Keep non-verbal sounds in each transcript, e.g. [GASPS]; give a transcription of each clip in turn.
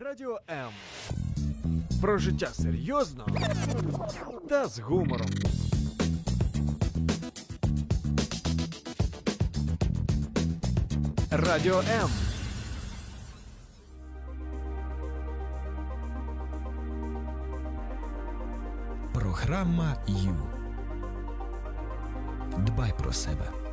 Радіо М. Про життя серйозно та з гумором. Радіо М. Програма Ю. Дбай про себе.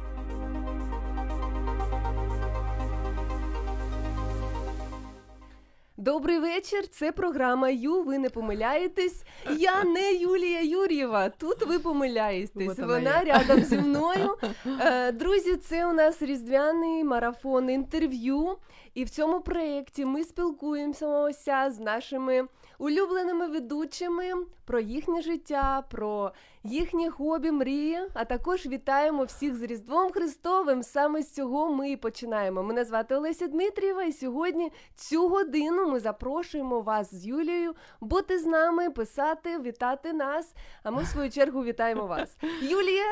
Добрий вечір. Це програма Ю. Ви не помиляєтесь. Я не Юлія Юр'єва. Тут ви помиляєтесь. Вот Вона, вона рядом зі [LAUGHS] мною. Е, Друзі, це у нас різдвяний марафон інтерв'ю. І в цьому проєкті ми спілкуємося з нашими улюбленими ведучими про їхнє життя, про їхні хобі, мрії. А також вітаємо всіх з Різдвом Христовим. Саме з цього ми і починаємо. Мене звати Олеся Дмитрієва, і сьогодні цю годину ми запрошуємо вас з Юлією бути з нами, писати, вітати нас. А ми в свою чергу вітаємо вас. [LAUGHS] Юлія,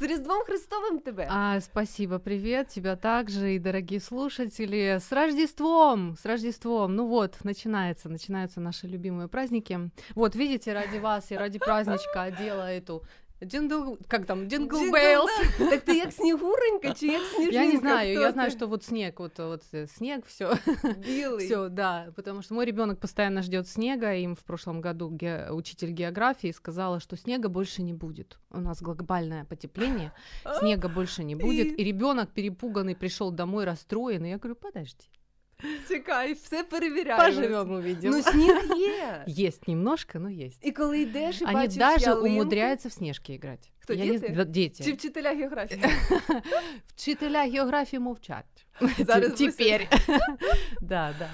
з Різдвом Христовим тебе! А, спасибо, привет, тебя также и дорогие слушатели. С Рождеством, с Рождеством. Ну вот, начинается, начинаются наши любимые праздники. Вот, видите, ради вас и ради праздничка одела эту Джингл, как там, Джингл Джингл Бейлс. Белл. Так ти як снігуренька чи як [LAUGHS] сніжинка? Я не знаю, Хто я ти? знаю, что вот снег, вот, вот э, снег, все, білий. все, да, потому что мой ребенок постоянно ждет снега, им в прошлом году ге- учитель географии сказала, что снега больше не будет. У нас глобальное потепление, снега больше не будет, И- и ребенок перепуганный пришел домой расстроенный. Я говорю, подожди, Чекай, все перевіряємо. поживем, увидим. Ну, сніг є. Есть немножко, но есть. І коли йдеш і Они бачиш даже ялинку, умудряются в снежки играть. Кто, Я не дети? з- да, дети. Чи вчителя географії? [LAUGHS] Вчителя географии мовчать. Зараз Теперь. [LAUGHS] Да, да.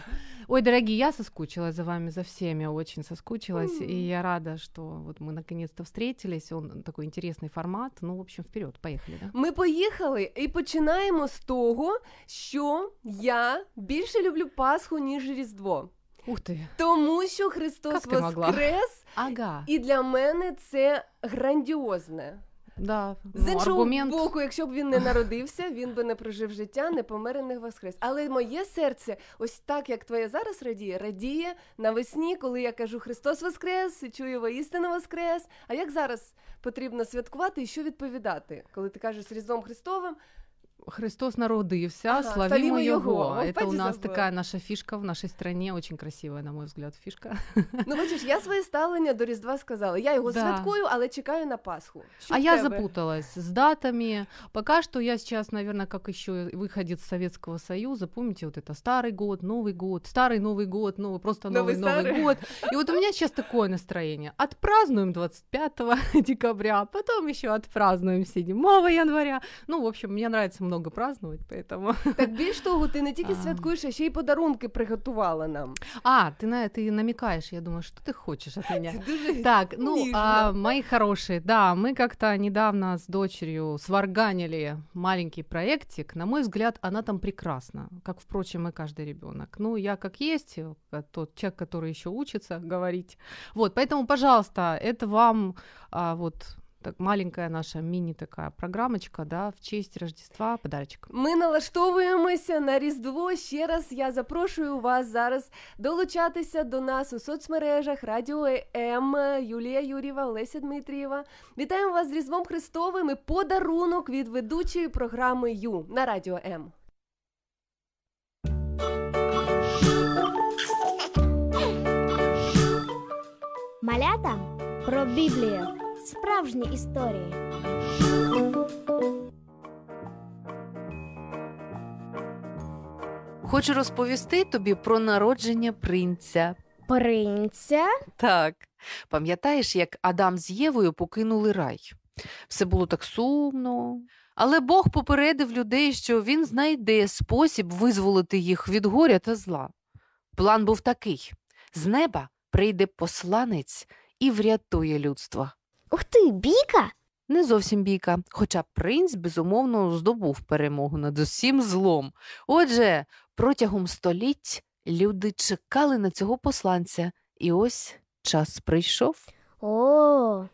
Ой, дорогие, я соскучилась за вами, за всеми, очень соскучилась, и я рада, что вот мы наконец-то встретились. Он такой интересный формат. Ну, в общем, вперед, поехали, да? Ми поїхали і починаємо з того, що я більше люблю Пасху, ніж Різдво. Ух ты. Тому що Христос Як ти могла? воскрес, Ага. і для мене це грандіозне. Да. З ну, іншого аргумент. боку, якщо б він не народився, він би не прожив життя, не помер і не воскрес. Але моє серце, ось так як твоє зараз радіє, радіє навесні, коли я кажу Христос Воскрес, чую воістину Воскрес. А як зараз потрібно святкувати і що відповідати, коли ти кажеш з Різдвом Христовим? Христос народився, Ага, славімо славімо його. його. О, Это у бачиш, нас забула. такая наша фишка в нашей стране, очень красивая, на мой взгляд, фишка. [LAUGHS] Ну, бачиш, я своє ставлення до Різдва сказала. Я його Да. святкую, але чекаю на Пасху. Що а в я тебе? запуталась с датами. Пока что я сейчас, наверное, как еще выходит из Советского Союза, помните, вот это старый год, Новый год, старый Новый год, новый просто Новый новый Новый, старый. год. И вот у меня сейчас такое настроение. Отпразднуем 25 декабря, [LAUGHS] потом еще отпразднуем 7 января. Ну, в общем, мне нравится много праздновать, поэтому... Так більш того, ти не тільки [LAUGHS] А. святкуєш, а ще й подарунки приготувала нам. А, ты на это и намекаешь, я думаю, что ты хочешь от меня. Дуже Так, ну, Нежно. а, мои хорошие, да, мы как-то недавно с дочерью сварганили маленький проектик. На мой взгляд, она там прекрасна, как, впрочем, и каждый ребенок. Ну, я как есть, э, тот человек, который еще учится говорить. Вот, поэтому, пожалуйста, это вам а, вот так маленькая наша мини такая программочка, да, в честь Рождества подарочек. Ми налаштовуємося на Різдво. Ще раз я запрошую вас зараз долучатися до нас у соцмережах Радіо М, Юлія Юрєва, Олеся Дмитрієва. Вітаємо вас з Різдвом Христовим і подарунок від ведучої програми Ю на Радіо М. Малята про Біблію. Справжні історії. Хочу розповісти тобі про народження принця. Принця. Так, пам'ятаєш, як Адам з Євою покинули рай? Все було так сумно. Але Бог попередив людей, що він знайде спосіб визволити їх від горя та зла. План був такий: з неба прийде посланець і врятує людство. Ух ти, біка! Не зовсім бійка, хоча принц, безумовно, здобув перемогу над усім злом. Отже, протягом століть люди чекали на цього посланця, і ось час прийшов. О,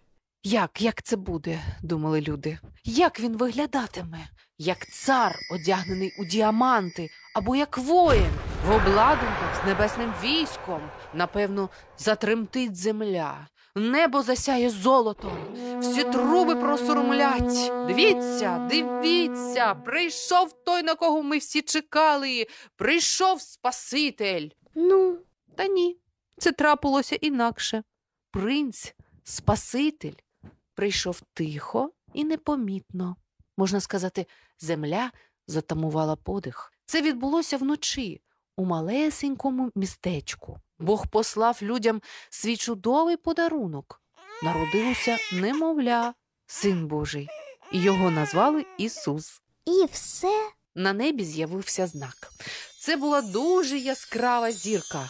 Як, як це буде? думали люди. Як він виглядатиме? Як цар, одягнений у діаманти, або як воїн, в обладунках з небесним військом. Напевно, затремтить земля. Небо засяє золотом, всі труби просурмлять. Дивіться, дивіться, прийшов той, на кого ми всі чекали. Прийшов Спаситель. Ну, Та ні, це трапилося інакше. Принц, Спаситель, прийшов тихо і непомітно. Можна сказати, земля затамувала подих. Це відбулося вночі у малесенькому містечку. Бог послав людям свій чудовий подарунок. Народилося немовля, син Божий, і його назвали Ісус. і все. На небі з'явився знак. Це була дуже яскрава зірка.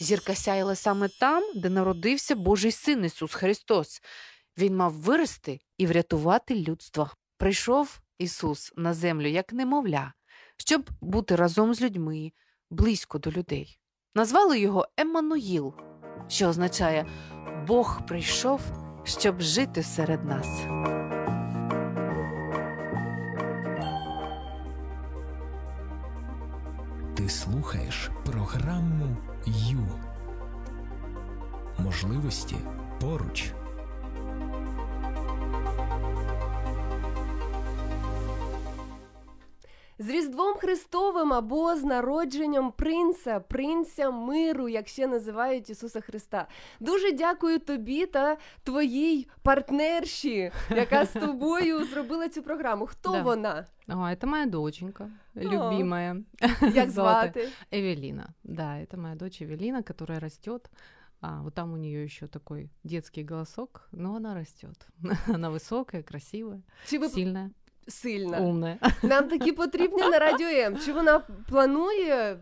Зірка сяяла саме там, де народився Божий син Ісус Христос. Він мав вирости і врятувати людство. Прийшов Ісус на землю як немовля, щоб бути разом з людьми, близько до людей. Назвали його Еммануїл, що означає Бог прийшов, щоб жити серед нас. Ти слухаєш програму Ю. Можливості поруч. З Різдвом Христовим або з народженням принца, принця миру, як ще називають Ісуса Христа. Дуже дякую тобі та твоїй партнерші, яка з тобою [LAUGHS] зробила цю програму. Хто Да. вона? А, это моя доченька, любимая. Як Золотая. звати? Эвелина. Да, это моя дочь Эвелина, которая растет. А, вот там у нее еще такой детский голосок, но она растет. [LAUGHS] Она высокая, красивая, Чи ви сильная, сильна? умная. Нам такі потрібні на радіо М. Чи вона планує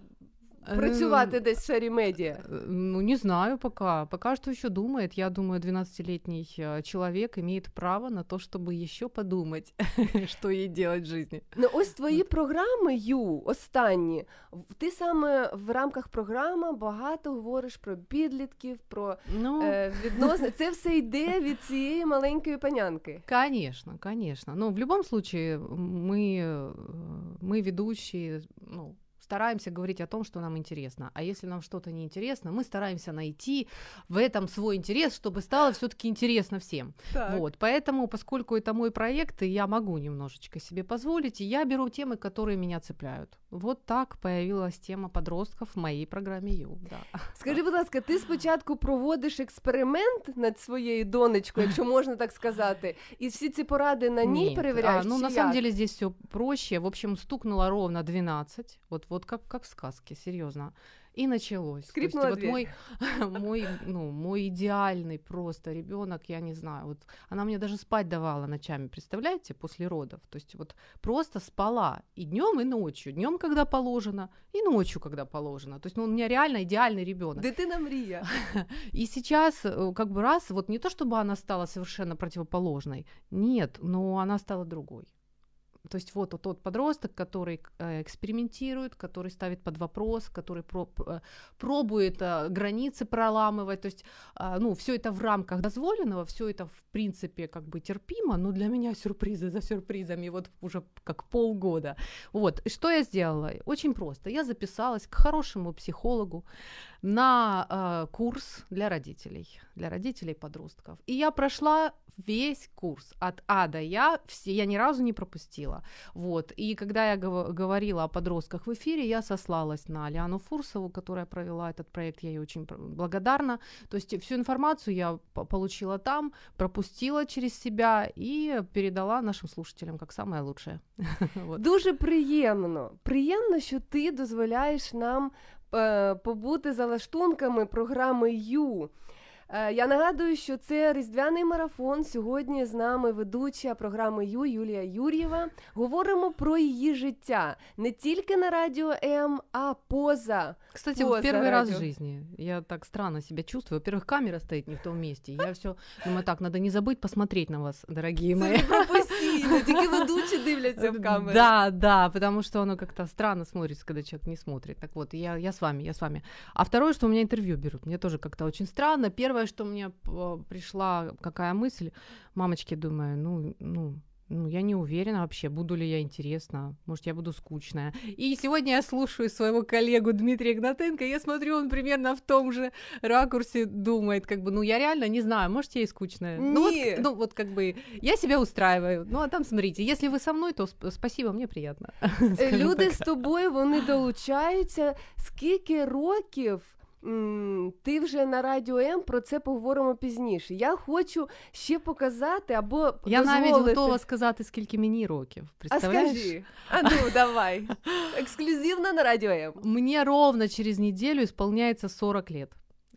працювати десь в сфері медіа? Э, Ну, не знаю пока. Пока что еще думает. Я думаю, 12-летний э, человек имеет право на то, чтобы еще подумать, [LAUGHS] что ей делать в жизни. Ну, ось твої програми, Ю, останні. в- Ти саме в рамках програми багато говориш про підлітків, про Ну, е, відносини. Це все йде від цієї маленької панянки. Конечно, конечно. Но в любом случае мы, э, мы ведущие, ну, стараемся говорить о том, что нам интересно. А если нам что-то не интересно, мы стараемся найти в этом свой интерес, чтобы стало все-таки интересно всем. Вот, поэтому, поскольку это мой проект, и я могу немножечко себе позволить, и я беру темы, которые меня цепляют. Вот так появилась тема подростков в моей программе Ю. Да. Скажи, будь ласка, ти спочатку проводиш експеримент над своєю донечкою, якщо можна так сказати, і всі ці поради на ній Нет, перевіряєш? а, ну, чи на самом як? деле здесь все проще. В общем, стукнуло ровно 12. Вот, вот как, как в сказке, серьезно. И началось. То есть Скрипнула вот дверь. мой, [LAUGHS] мой, ну, мой идеальный просто ребенок, я не знаю. Вот она мне даже спать давала ночами, представляете, после родов. То есть вот просто спала и днем, и ночью. Днем, когда положено, и ночью, когда положено. То есть ну, у меня реально идеальный ребенок. Дитина мрія. [LAUGHS] И сейчас, э, как бы раз, вот не то чтобы она стала совершенно противоположной, нет, но она стала другой. То есть вот тот подросток, который э, экспериментирует, который ставит под вопрос, который э, пробует э, границы проламывать. То есть, а, ну, все это в рамках дозволенного, все это в принципе как бы терпимо, но для меня сюрпризы за сюрпризами вот уже как полгода. Вот, что я сделала? Очень просто. Я записалась к хорошему психологу на курс для родителей, для родителей подростков. И я прошла весь курс от А до Я, все, я ни разу не пропустила. Вот. И когда я гов- говорила о подростках в эфире, я сослалась на Лиану Фурсову, которая провела этот проект, я ей очень пр- благодарна. То есть всю информацию я по- получила там, пропустила через себя и передала нашим слушателям как самое лучшее. [LAUGHS] Вот. Дуже приємно. Приємно, що ти дозволяєш нам е, побути за лаштунками програми Ю. Е, Я нагадую, що це різдвяний марафон. Сьогодні з нами ведуча програми Ю Юлія Юр'єва. Говоримо про її життя не тільки на радіо М, а поза. Кстати, Поза вот первый раз в радио. жизни я так странно себя чувствую. Во-первых, камера стоит не в том месте. Я все думаю, так, надо не забыть посмотреть на вас, дорогие Це мои. не професійно, тільки ведучі дивляться в камеру. Да, да, потому что оно как-то странно смотрится, когда человек не смотрит. Так вот, я, я с вами, я с вами. А второе, что у меня интервью берут. Мне тоже как-то очень странно. Первое, что мне п- пришла какая мысль, мамочки, думаю, ну, ну, ну, я не уверена вообще, буду ли я интересна. Может, я буду скучная. И сегодня я слушаю своего коллегу Дмитрия Игнатенко, и я смотрю, он примерно в том же ракурсе думает, как бы, ну, я реально не знаю, может, я и скучная. Ну, вот, ну, вот как бы, я себя устраиваю. Ну, а там, смотрите, если вы со мной, то сп- спасибо, мне приятно. [LAUGHS] Люди так. з тобою вони долучаються. Скільки років ти вже на радіо М про це поговоримо пізніше. Я хочу ще показати або Я навіть дозволити. готова сказати, скільки мені років. А Представляєш? скажи, а ну [LAUGHS] давай. Ексклюзивно на радіо М. Мне ровно через неделю исполняется 40 лет.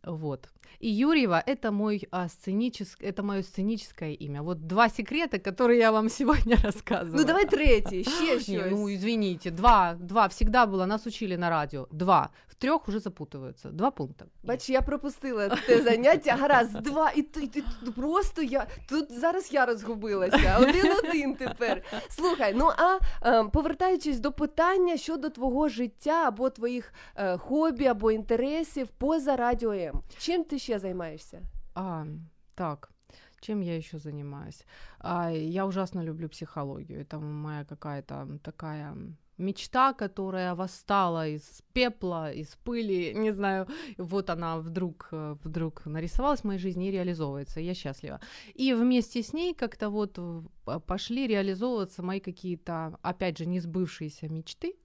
Вот. И Юрьева это мой а, сценическое, это мое сценическое имя. Вот два секрета, которые я вам сегодня [LAUGHS] рассказываю. Ну давай третій, ще Не, [LAUGHS] щось. ну извините, два, два всегда было, нас учили на радио. Два. В трех уже запутываются. Два пункта. Бач, я пропустила те заняття. Гаразд, два, і ти, ти ти просто я тут зараз я розгубилася. Один-один тепер. Слухай, ну а е, повертаючись до питання щодо твого життя або твоїх е, хобі або інтересів поза радіо М. Чим ти ще займаєшся? А, так. Чем я еще занимаюсь? А, я ужасно люблю психологию. Это моя какая-то такая мечта, которая восстала из пепла, из пыли, [LAUGHS] не знаю, вот она вдруг, э, вдруг нарисовалась в моей жизни и реализовывается, я счастлива. И вместе с ней как-то вот п- пошли реализовываться мои какие-то, опять же, не сбывшиеся мечты,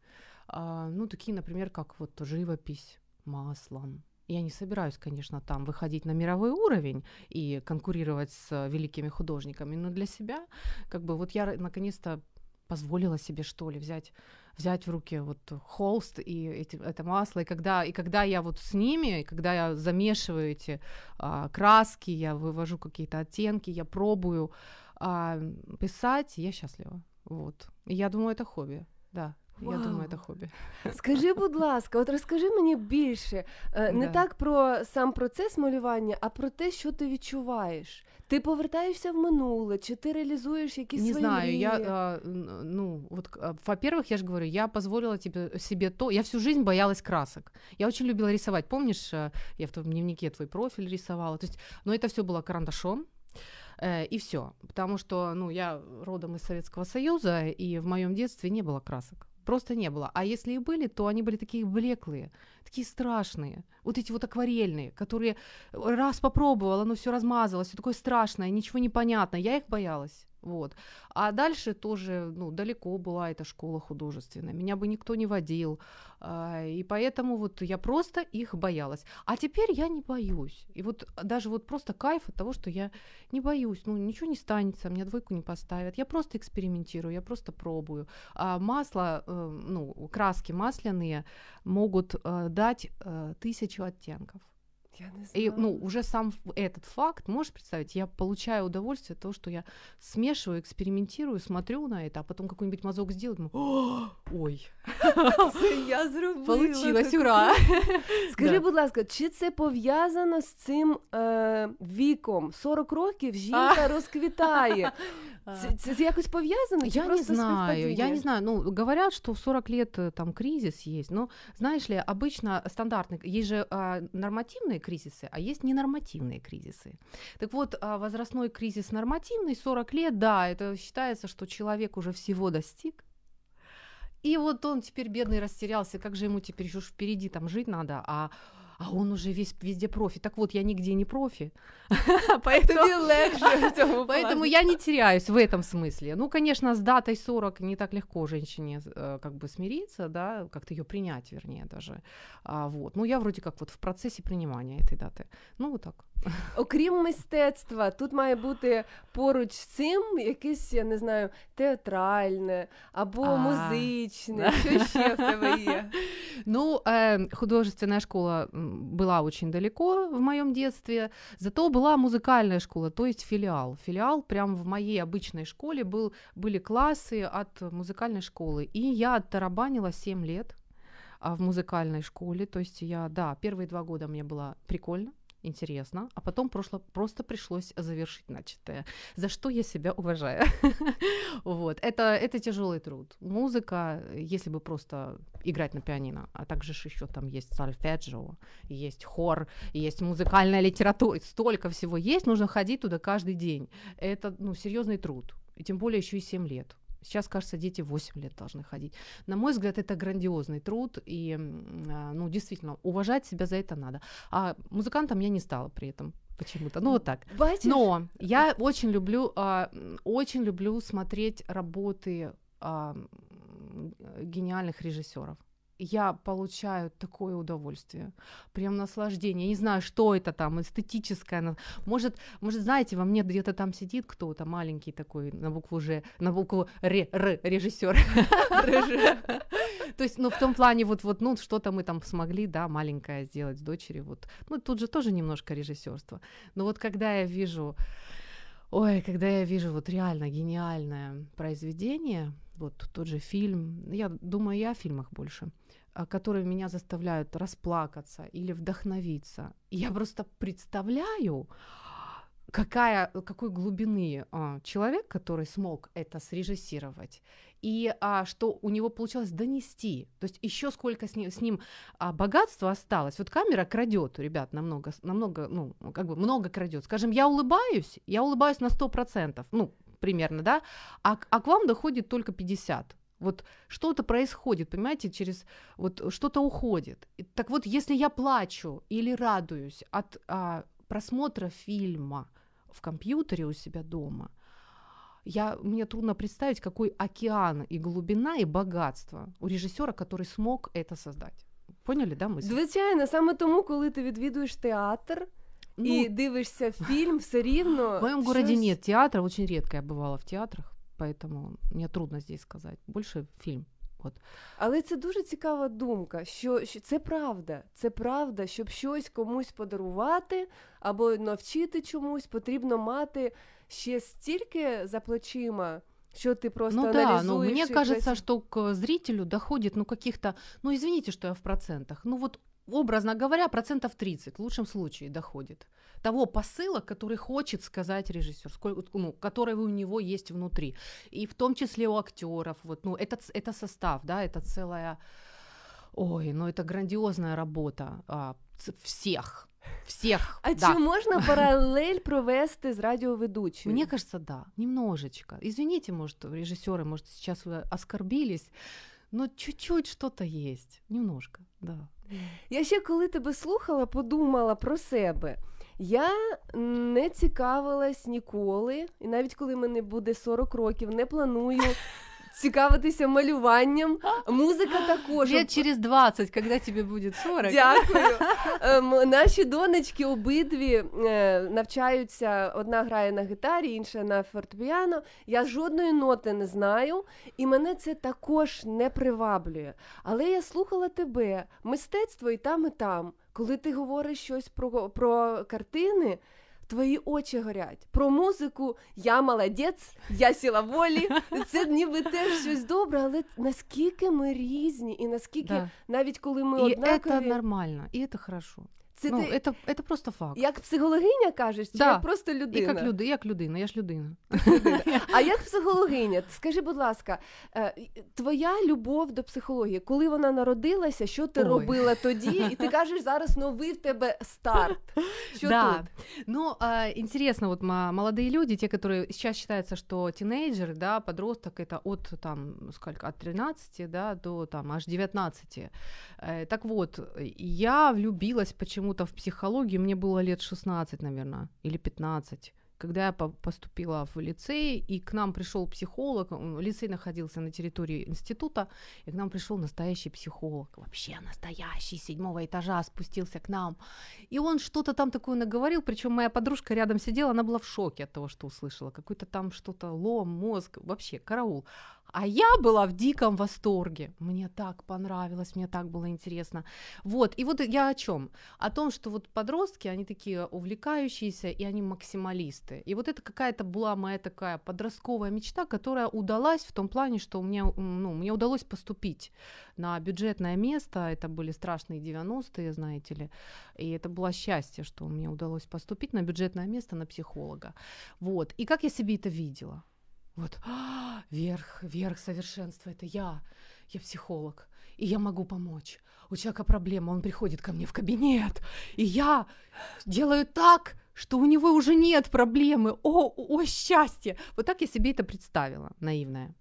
А, ну, такие, например, как вот живопись маслом. Я не собираюсь, конечно, там выходить на мировой уровень и конкурировать с э, великими художниками, но для себя, как бы, вот я наконец-то позволила себе, что ли, взять взять в руки вот холст и эти, это масло, и когда, и когда я вот с ними, и когда я замешиваю эти а, краски, я вывожу какие-то оттенки, я пробую а, писать, я счастлива, вот. И я думаю, это хобби, да, я думаю, Вау. это хобби. [LAUGHS] Скажи, будь ласка, от розкажи мені більше е, не Да. так про сам процес малювання, а про те, що ти відчуваєш. Ти повертаєшся в минуле, чи ти реалізуєш якісь Не свої знаю, мрії? я, а, н- ну, вот, к- а, во-первых, я же говорю, я позволила тебе, себе то, я всю жизнь боялась красок. Я очень любила рисовать, помнишь, э, я в твоем дневнике твой профиль рисовала, то есть, но это все было карандашом, э, и все, потому что, ну, я родом из Советского Союза, и в моем детстве не было красок. Просто не было. А если и были, то они были такие блеклые, такие страшные. Вот эти вот акварельные, которые раз попробовала, оно все размазалось, все такое страшное, ничего не понятно. Я их боялась. Вот. А дальше тоже, ну, далеко была эта школа художественная. Меня бы никто не водил. А, и поэтому вот я просто их боялась. А теперь я не боюсь. И вот даже вот просто кайф от того, что я не боюсь. Ну, ничего не станется, мне двойку не поставят. Я просто экспериментирую, я просто пробую. А масло, э, ну, краски масляные могут э, дать э, тысячу оттенков. Я не И, знаю. ну, уже сам ф- этот факт, можешь представить, я получаю удовольствие от того, что я смешиваю, экспериментирую, смотрю на это, а потом какой-нибудь мазок сделаю, думаю, «О, ой, Це я зробила. получилось, таку ура! [LAUGHS] Скажи, Да. будь ласка, чи це пов'язано з цим е, віком? 40 років [LAUGHS] жінка розквітає. Це, це якось пов'язано? Чи Я не просто знаю, я не співпадіння? знаю. Ну, говорят, что в 40 лет э, там кризис есть. Но, знаешь ли, обычно стандартный, есть же а, нормативные кризисы, а есть ненормативные кризисы. Так вот, а, возрастной кризис нормативный, 40 лет, да, это считается, что человек уже всего достиг. И вот он теперь бедный растерялся, как же ему теперь еще впереди там жить надо, а, а он уже весь везде профи. Так вот, я нигде не профи. [LAUGHS] Поэтому цьому [LAUGHS] Поэтому я не теряюсь в этом смысле. Ну, конечно, с датой 40 не так легко женщине э, как бы смириться, да, как-то ее принять, вернее, даже. А, вот. Ну, я вроде как вот в процессе принимания этой даты. Ну, вот так. Окрім мистецтва, тут має бути поруч з цим якесь, я не знаю, театральне або А. музичне. Що ще в тебе є? [LAUGHS] Ну, э, художественная школа м, была очень далеко в моем детстве, зато была музыкальная школа, то есть филиал. Филиал прям в моей обычной школе был, были классы от музыкальной школы. И я оттарабанила 7 лет а, в музыкальной школе. То есть я, да, первые два года мне было прикольно, интересно, а потом прошло, просто пришлось завершить начатое, за что я себя уважаю. [LAUGHS] вот, это, это тяжелый труд. Музыка, если бы просто играть на пианино, а также еще там есть сольфеджио, есть хор, есть музыкальная литература, столько всего есть, нужно ходить туда каждый день. Это, ну, серьезный труд. И тем более еще и 7 лет. Сейчас, кажется, дети 8 лет должны ходить. На мой взгляд, это грандиозный труд, и, а, ну, действительно, уважать себя за это надо. А музыкантом я не стала при этом почему-то. Ну, вот так. Бачиш? Но я очень люблю, а, очень люблю смотреть работы а, гениальных режиссеров. Я получаю такое удовольствие, прям наслаждение. Я не знаю, что это там, эстетическое. Может, может, знаете, во мне где-то там сидит кто-то маленький такой на букву Ж, на букву Р, Р [LAUGHS] режиссер. То есть, ну, в том плане, вот, вот, ну, что-то мы там смогли, да, маленькое сделать с дочерью, вот. Ну, тут же тоже немножко режиссерство. Но вот когда я вижу, ой, когда я вижу вот реально гениальное произведение, вот тот же фильм, я думаю, я о фильмах больше, а, которые меня заставляют расплакаться или вдохновиться. Я просто представляю, какая, какой глубины а, человек, который смог это срежиссировать, и а, что у него получилось донести. То есть еще сколько с ним, с ним а, богатства осталось. Вот камера крадет, ребят, намного, намного, ну, как бы много крадет. Скажем, я улыбаюсь, я улыбаюсь на 100%, ну, примерно, да, а, а к вам доходит только 50. Вот что-то происходит, понимаете, через вот что-то уходит. Так вот, если я плачу или радуюсь от а, просмотра фильма в компьютере у себя дома, я, мне трудно представить, какой океан и глубина и богатство у режиссера, который смог это создать. Поняли, да, мысль? Звичайно, саме тому, коли ти відвідуєш театр і Ну, дивишся фільм, все рівно. в моем городе щось- нет театра, очень редко я бывала в театрах, поэтому мне трудно здесь сказать. Больше фильм. Але це дуже цікава думка, що, що це правда. Це правда, щоб щось комусь подарувати або навчити чомусь, потрібно мати ще стільки за плечима, що ти просто ну да, аналізуєш. но мне і кажется, працю- что к зрителю доходит, ну, каких-то, ну, извините, что я в процентах, ну, вот, образно говоря, процентов 30 в лучшем случае доходит того посыла, который хочет сказать режиссер, сколько, ну, который у него есть внутри. И в том числе у актеров, вот, ну, это, это состав, да, это целая, ой, ну, это грандиозная работа а, всех, всех, А да. чи можна паралель провести з радіоведучою? Мне кажется, да, немножечко. Извините, может, режиссеры, может, сейчас вы оскорбились, но чуть-чуть что-то есть. Немножко, да. Я ще коли тебе слухала, подумала про себе. Я не цікавилась ніколи, і навіть коли мені буде 40 років, не планую [LAUGHS] цікавитися малюванням. Музика [GASPS] також. Лет через 20, когда тебе будет 40. Дякую. [LAUGHS] Ем, наші донечки обидві е, навчаються. Одна грає на гітарі, інша на фортепіано. Я жодної ноти не знаю, і мене це також не приваблює. Але я слухала тебе, мистецтво і там, і там. Коли ти говориш щось про, про картини. Твої очі горять. Про музику я молодець, я сіла волі. Це ніби теж щось добре, але наскільки ми різні, і наскільки Да. навіть коли ми И однакові, це нормально, і це хорошо. це ну, ти это, это просто факт. як психологиня кажеш, чи Да. як просто И людина? как, люд... як людина, я ж людина. А як психологиня? Скажи, будь ласка, е, твоя любов до психології, коли вона народилася, що ти Ой. робила тоді? І ти кажеш, [LAUGHS] зараз новий в тебе старт. Що да. тут? Ну, а, интересно, вот ма- молодые люди, те, которые сейчас считается, что тинейджеры, да, подросток это от там сколько, от 13, да, до там аж 19. Э, так вот, я влюбилась почему-то в психологию, мне было лет 16, наверное, или 15 когда я по- поступила в лицей, и к нам пришел психолог, лицей находился на территории института, и к нам пришел настоящий психолог, вообще настоящий, седьмого этажа спустился к нам, и он что-то там такое наговорил, причем моя подружка рядом сидела, она была в шоке от того, что услышала. Какой-то там что-то лом, мозг, вообще караул. А я была в диком восторге. Мне так понравилось, мне так было интересно. Вот, и вот я о чем? О том, что вот подростки, они такие увлекающиеся, и они максималисты. И вот это какая-то была моя такая подростковая мечта, которая удалась в том плане, что мне, м, ну, мне удалось поступить на бюджетное место. Это были страшные 90-е, знаете ли. И это было счастье, что мне удалось поступить на бюджетное место на психолога. Вот. И как я себе это видела? Вот, «А, [GASPS] верх, верх совершенства, это я, я психолог, и я могу помочь. У человека проблема, он приходит ко мне в кабинет, и я делаю так, что у него уже нет проблемы. О, о, счастье! Вот так я себе это представила, наивная.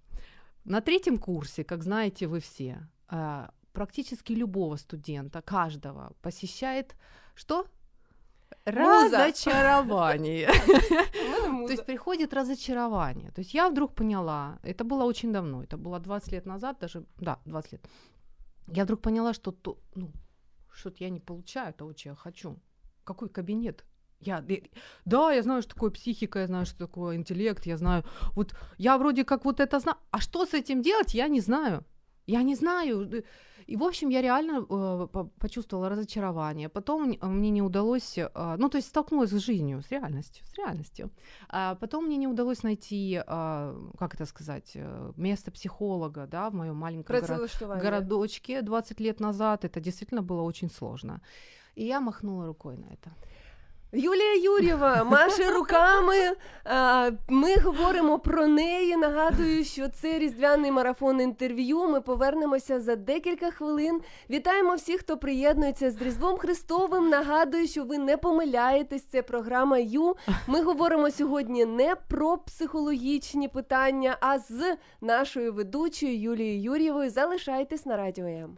На третьем курсе, как знаете вы все, а, практически любого студента, каждого, посещает что? Разочарование. [LAUGHS] То есть приходит разочарование. То есть я вдруг поняла, это было очень давно, это было 20 лет назад, даже, да, 20 лет. Я вдруг поняла, что то, ну, что-то я не получаю того, чего я хочу. Какой кабинет? Я, да, я знаю, что такое психика, я знаю, что такое интеллект, я знаю. Вот я вроде как вот это знаю. А что с этим делать, я не знаю. Я не знаю. Э, И, в общем, я реально э, по- почувствовала разочарование. Потом м- мне не удалось, э, ну, то есть столкнулась с жизнью, с реальностью, с реальностью. А потом мне не удалось найти, а, как это сказать, э, место психолога, да, в моем маленьком горо- Працевлаштування. городочке 20 лет назад. Это действительно было очень сложно. И я махнула рукой на это. Юлія Юрєва маше [LAUGHS] руками. Ми говоримо про неї. Нагадую, що це різдвяний марафон інтерв'ю. Ми повернемося за декілька хвилин. Вітаємо всіх, хто приєднується з Різдвом Христовим. Нагадую, що ви не помиляєтесь. Це програма Ю. Ми говоримо сьогодні не про психологічні питання, а з нашою ведучою Юлією Юрєвою. Залишайтесь на радіо М.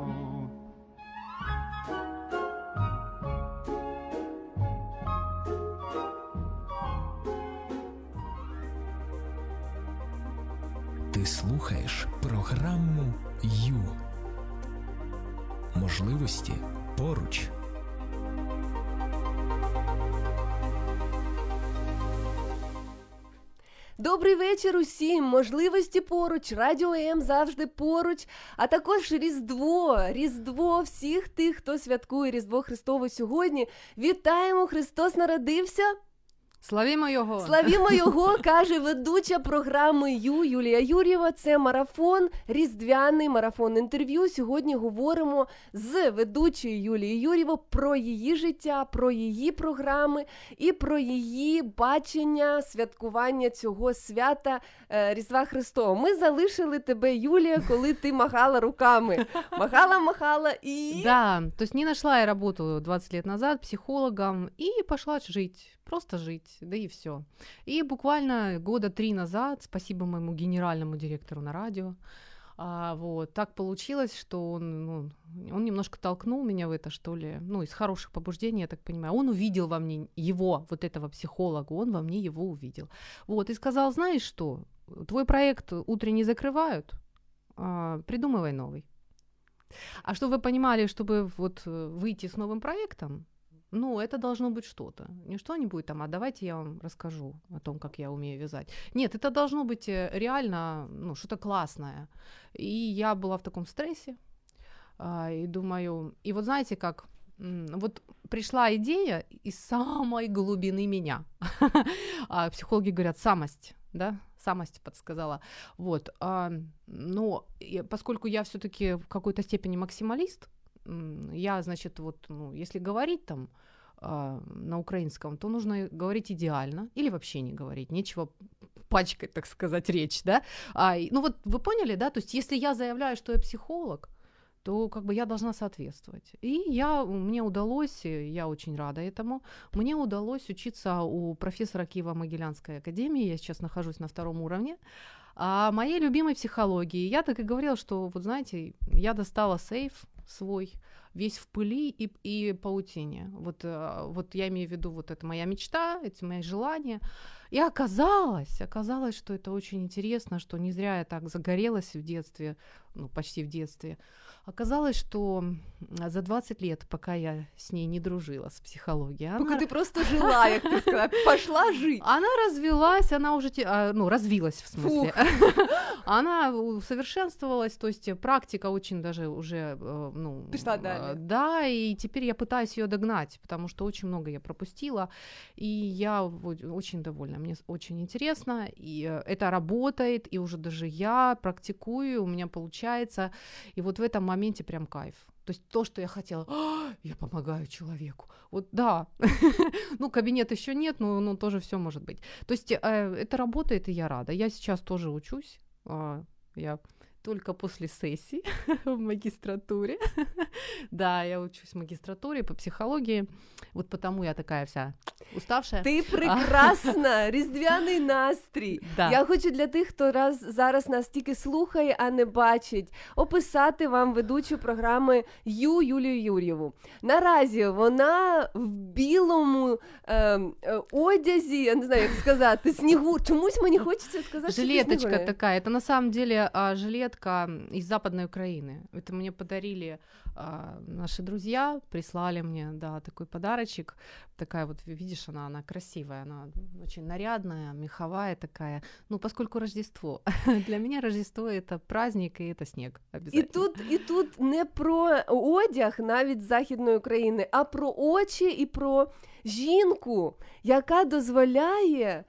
Ти слухаєш програму Ю. Можливості поруч. Добрий вечір усім. Можливості поруч, радіо М завжди поруч, а також Різдво, Різдво всіх тих, хто святкує Різдво Христове сьогодні. Вітаємо! Христос народився! Славімо його! Славімо [LAUGHS] його, каже ведуча програми Ю Юлія Юрєва. Це марафон, різдвяний марафон інтерв'ю. Сьогодні говоримо з ведучою Юлією Юрєво про її життя, про її програми і про її бачення святкування цього свята е, Різдва Христового. Ми залишили тебе, Юлія, коли ти махала руками. Махала, махала і Да, то есть не нашла я работу 20 лет назад психологом и пошла жить, просто жить, да и все. И буквально года три назад, спасибо моему генеральному директору на радио, а, вот, так получилось, что он, ну, он немножко толкнул меня в это, что ли, ну, из хороших побуждений, я так понимаю. Он увидел во мне его, вот этого психолога, он во мне его увидел. Вот, и сказал, знаешь что, твой проект утренний закрывают, а, придумывай новый. А чтобы вы понимали, чтобы вот э, выйти с новым проектом, ну, это должно быть что-то. Не что-нибудь там, а давайте я вам расскажу о том, как я умею вязать. Нет, это должно быть э, реально, ну, что-то классное. И я была в таком стрессе, а, и думаю, и вот знаете как, вот пришла идея из самой глубины меня. [LAUGHS] А Психологи говорят, самость, да, самость подсказала. Вот, а, но поскольку я все-таки в какой-то степени максималист, я, значит, вот, ну, если говорить там а, на украинском, то нужно говорить идеально или вообще не говорить, нечего пачкать, так сказать, речь, да. А, ну вот вы поняли, да, то есть если я заявляю, что я психолог, то как бы я должна соответствовать. И я, мне удалось, я очень рада этому, мне удалось учиться у профессора Киево-Могилянской академии, я сейчас нахожусь на втором уровне, а моей любимой психологии. Я так и говорила, что, вот знаете, я достала сейф свой, весь в пыли и, и паутине. Вот, э, вот я имею в виду, вот это моя мечта, эти мои желания. И оказалось, оказалось, что это очень интересно, что не зря я так загорелась в детстве, ну, почти в детстве. Оказалось, что за 20 лет, пока я с ней не дружила, с психологией, Поки она, ти просто жила, як ти сказала, [LAUGHS] пішла жити. она развелась, она уже, а, ну, развилась в смысле. [LAUGHS] Она усовершенствовалась, то есть практика очень даже уже, э, ну... Пошла э, далее. Да, и теперь я пытаюсь ее догнать, потому что очень много я пропустила, и я очень довольна, мне очень интересно, и э, это работает, и уже даже я практикую, у меня получается, и вот в этом моменте прям кайф. То есть то, что я хотела, «А, я помогаю человеку. Вот да. [LAUGHS] ну, кабинет еще нет, но, но тоже все может быть. То есть э, это работает, и я рада. Я сейчас тоже учусь. а, я только после сессии [LAUGHS] в магистратуре. [LAUGHS] да, я учусь в магистратуре по психологии. Вот потому я такая вся уставшая. Ти прекрасна, різдвяний [LAUGHS] настрій. Да. Я хочу для тих, хто раз зараз нас тільки слухає, а не бачить, описати вам ведучу програми Ю Юлію Юр'єву. Наразі вона в білому ем, е, одязі, я не знаю, як сказати, снігу. Чомусь мені хочеться сказати. що ти Жилеточка снігуря. такая. Это на самом деле а, жилетка из Западной Украины. Это мне подарили а, наши друзья, прислали мне, да, такой подарочек. Такая вот, видишь, она, она красивая, она очень нарядная, меховая такая. Ну, поскольку Рождество. [LAUGHS] Для меня Рождество это праздник и это снег І обязательно. тут, і тут не про одяг навіть з західної України, а про очі і про жінку, яка дозволяє.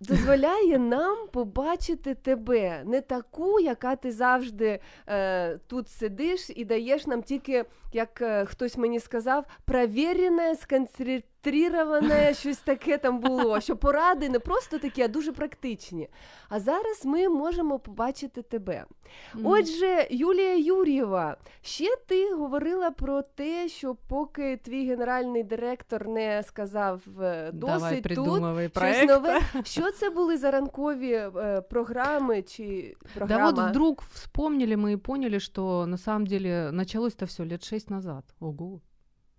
Дозволяє нам побачити тебе, не таку, яка ти завжди е, тут сидиш і даєш нам тільки, як е, хтось мені сказав, провірене, сконцентроване, [LAUGHS] щось таке там було. Що поради не просто такі, а дуже практичні. А зараз ми можемо побачити тебе. Отже, Юлія Юр'єва, ще ти говорила про те, що поки твій генеральний директор не сказав е, Давай тут щось проект. нове. Що це були за ранкові е, програми чи програма? Да вот вдруг вспомнили мы и поняли, что на самом деле началось-то все лет шесть назад. Ого.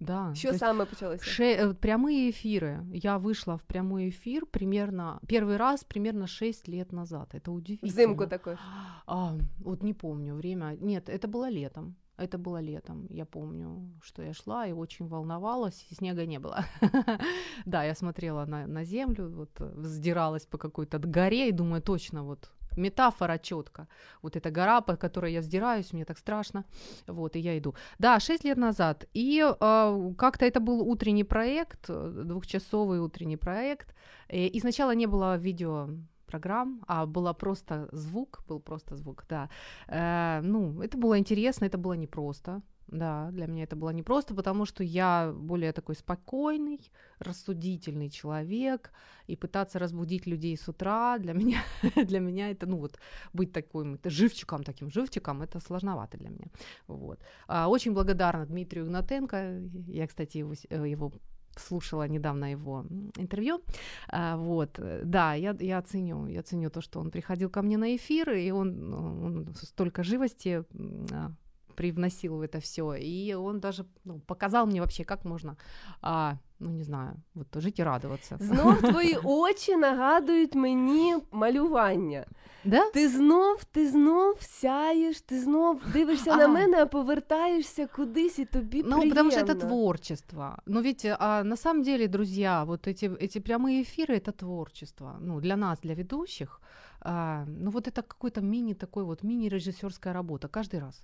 Да. Що то есть саме почалося? Ше- э, прямые эфиры. Я вышла в прямой эфир примерно первый раз примерно 6 лет назад. Это удивительно. Взимку також. А, вот не помню время. Нет, это было летом. Это было летом. Я помню, что я шла и очень волновалась, и снега не было. [LAUGHS] да, я смотрела на, на землю, вот э, вздиралась по какой-то горе и думаю, точно вот метафора четко. Вот эта гора, по которой я вздираюсь, мне так страшно. Вот, и я иду. Да, 6 лет назад. И э, как-то это был утренний проект, э, двухчасовый утренний проект. И, и сначала не было видео программ, а было просто звук, был просто звук, да. Э, ну, это было интересно, это было непросто. Да, для меня это было непросто, потому что я более такой спокойный, рассудительный человек, и пытаться разбудить людей с утра для [LAUGHS] меня, для меня это, ну вот, быть таким это живчиком, таким живчиком, это сложновато для меня. Вот. А, очень благодарна Дмитрию Игнатенко, я, кстати, его, э, его слушала недавно его интервью. А, вот, да, я, я ценю, я ценю то, что он приходил ко мне на эфир, и он, он столько живости а, привносил в это все, и он даже ну, показал мне вообще, как можно, а, ну не знаю, вот жить и радоваться. Знов [LAUGHS] твої очі нагадують мені малювання. Да? Ти знов, ти знов сяєш, ти знов дивишся на А. мене, а повертаєшся кудись, і тобі Ну, приємно. потому что это творчество. Но ведь а, на самом деле, друзья, вот эти, эти прямые эфиры это творчество. Ну, для нас, для ведущих, а, ну вот это какой-то мини такой вот мини-режиссерская работа каждый раз.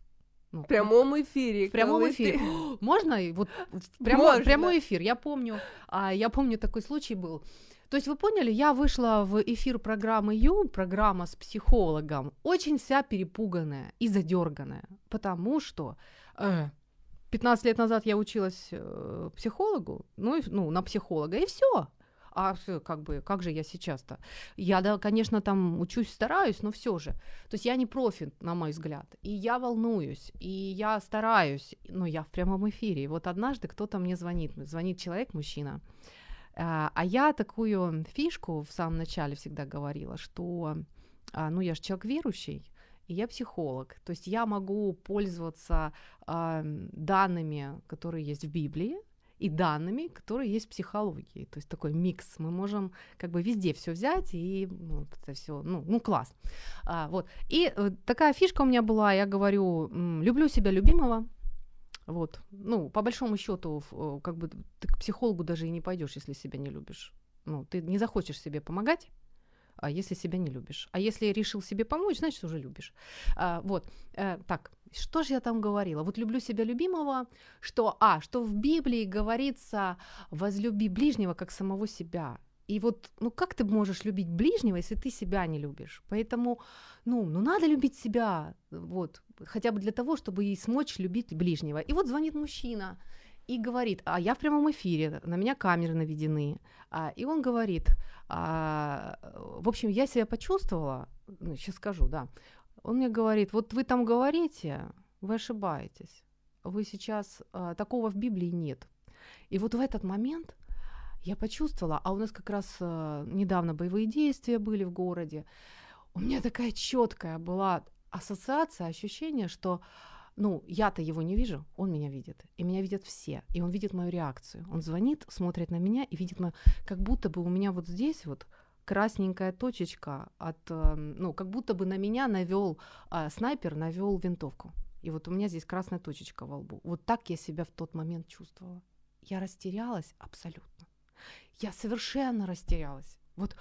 Ну, В прямому ефірі. в прямом эфире. ти- [GASPS] Можно вот в прямой, Можно. прямой эфир. Я помню, а, я помню такой случай был. То есть вы поняли, я вышла в эфир программы Ю, программа с психологом, очень вся перепуганная и задерганная, потому что э, 15 лет назад я училась э, психологу, ну, и- ну на психолога, и все. А как бы, как же я сейчас-то? Я, да, конечно, там учусь, стараюсь, но все же. То есть я не профи, на мой взгляд. И я волнуюсь, и я стараюсь, но я в прямом эфире. И вот однажды кто-то мне звонит, звонит человек, мужчина. А а я такую фишку в самом начале всегда говорила, что, а, ну, я же человек верующий, и я психолог. То есть я могу пользоваться данными, которые есть в Библии, и данными, которые есть в психологии. То есть такой микс. Мы можем как бы везде все взять и ну, вот это все, ну, ну класс. А, вот. И э, такая фишка у меня была, я говорю, люблю себя любимого. Вот. Ну, по большому счету, э, как бы ты к психологу даже и не пойдешь, если себя не любишь. Ну, ты не захочешь себе помогать, а если себя не любишь. А если решил себе помочь, значит, уже любишь. А, вот. Э, так, что же я там говорила? Вот люблю себя любимого, что, а, что в Библии говорится «возлюби ближнего, как самого себя». И вот, ну как ты можешь любить ближнего, если ты себя не любишь? Поэтому, ну, ну надо любить себя, вот, хотя бы для того, чтобы и смочь любить ближнего. И вот звонит мужчина и говорит, а я в прямом эфире, на меня камеры наведены, а, и он говорит, а, в общем, я себя почувствовала, ну, сейчас скажу, да, он мне говорит, вот вы там говорите, вы ошибаетесь, вы сейчас, а, такого в Библии нет. И вот в этот момент я почувствовала, а у нас как раз а, недавно боевые действия были в городе, у меня такая четкая была ассоциация, ощущение, что ну, я-то его не вижу, он меня видит. И меня видят все. И он видит мою реакцию. Он звонит, смотрит на меня и видит мою... Как будто бы у меня вот здесь вот красненькая точечка от... э, Ну, как будто бы на меня навел снайпер, навел винтовку. И вот у меня здесь красная точечка во лбу. Вот так я себя в тот момент чувствовала. Я растерялась абсолютно. Я совершенно растерялась. Вот